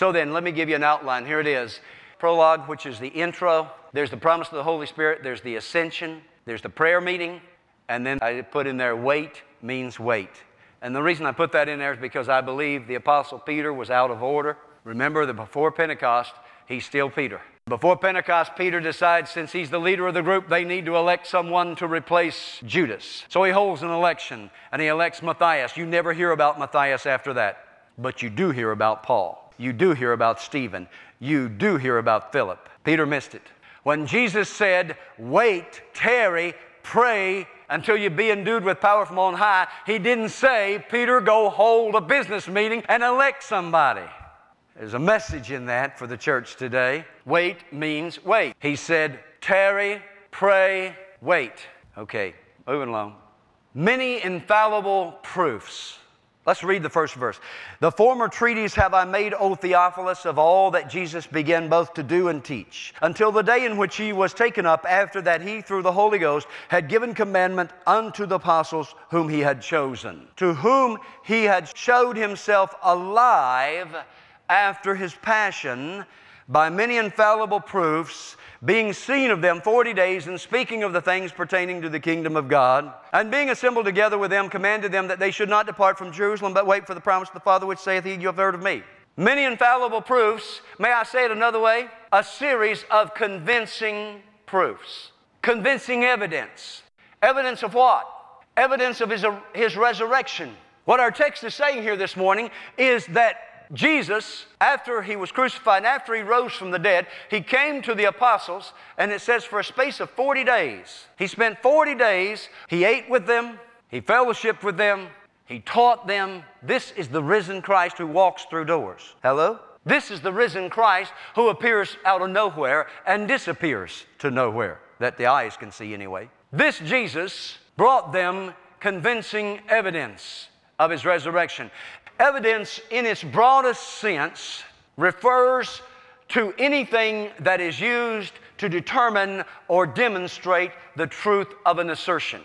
So then, let me give you an outline. Here it is prologue, which is the intro. There's the promise of the Holy Spirit, there's the ascension, there's the prayer meeting, and then I put in there wait means wait. And the reason I put that in there is because I believe the Apostle Peter was out of order. Remember that before Pentecost, he's still Peter. Before Pentecost, Peter decides since he's the leader of the group, they need to elect someone to replace Judas. So he holds an election and he elects Matthias. You never hear about Matthias after that, but you do hear about Paul. You do hear about Stephen. You do hear about Philip. Peter missed it. When Jesus said, Wait, tarry, pray until you be endued with power from on high, he didn't say, Peter, go hold a business meeting and elect somebody. There's a message in that for the church today. Wait means wait. He said, tarry, pray, wait. Okay, moving along. Many infallible proofs. Let's read the first verse. The former treatise have I made, O Theophilus, of all that Jesus began both to do and teach, until the day in which he was taken up, after that he, through the Holy Ghost, had given commandment unto the apostles whom he had chosen, to whom he had showed himself alive after his passion by many infallible proofs, being seen of them forty days, and speaking of the things pertaining to the kingdom of God. And being assembled together with them, commanded them that they should not depart from Jerusalem, but wait for the promise of the Father, which saith he, You have heard of me. Many infallible proofs, may I say it another way? A series of convincing proofs, convincing evidence. Evidence of what? Evidence of his, his resurrection. What our text is saying here this morning is that Jesus, after he was crucified, and after he rose from the dead, he came to the apostles, and it says for a space of 40 days. He spent 40 days, he ate with them, he fellowshiped with them, he taught them. This is the risen Christ who walks through doors. Hello? This is the risen Christ who appears out of nowhere and disappears to nowhere, that the eyes can see anyway. This Jesus brought them convincing evidence of his resurrection. Evidence, in its broadest sense, refers to anything that is used to determine or demonstrate the truth of an assertion.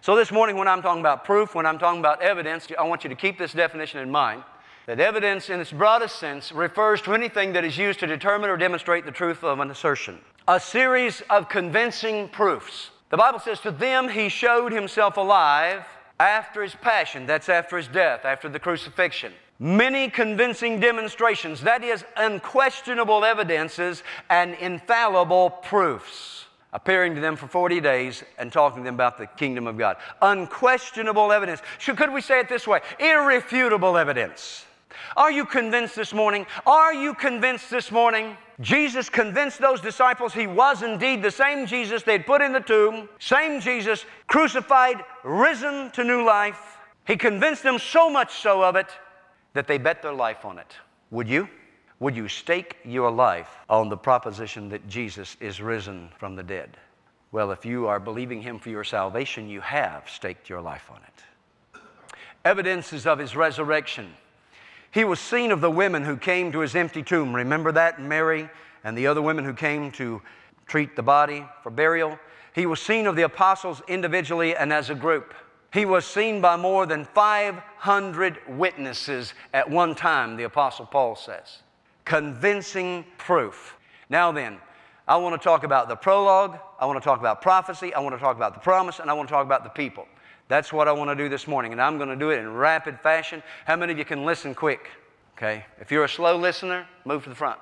So, this morning, when I'm talking about proof, when I'm talking about evidence, I want you to keep this definition in mind that evidence, in its broadest sense, refers to anything that is used to determine or demonstrate the truth of an assertion. A series of convincing proofs. The Bible says, To them he showed himself alive after his passion, that's after his death, after the crucifixion. Many convincing demonstrations, that is, unquestionable evidences and infallible proofs, appearing to them for 40 days and talking to them about the kingdom of God. Unquestionable evidence. Should, could we say it this way? Irrefutable evidence. Are you convinced this morning? Are you convinced this morning? Jesus convinced those disciples he was indeed the same Jesus they'd put in the tomb, same Jesus crucified, risen to new life. He convinced them so much so of it that they bet their life on it. Would you? Would you stake your life on the proposition that Jesus is risen from the dead? Well, if you are believing him for your salvation, you have staked your life on it. Evidences of his resurrection. He was seen of the women who came to his empty tomb. Remember that? Mary and the other women who came to treat the body for burial. He was seen of the apostles individually and as a group. He was seen by more than 500 witnesses at one time, the Apostle Paul says. Convincing proof. Now then, I want to talk about the prologue, I want to talk about prophecy, I want to talk about the promise, and I want to talk about the people. That's what I want to do this morning, and I'm going to do it in rapid fashion. How many of you can listen quick? Okay. If you're a slow listener, move to the front.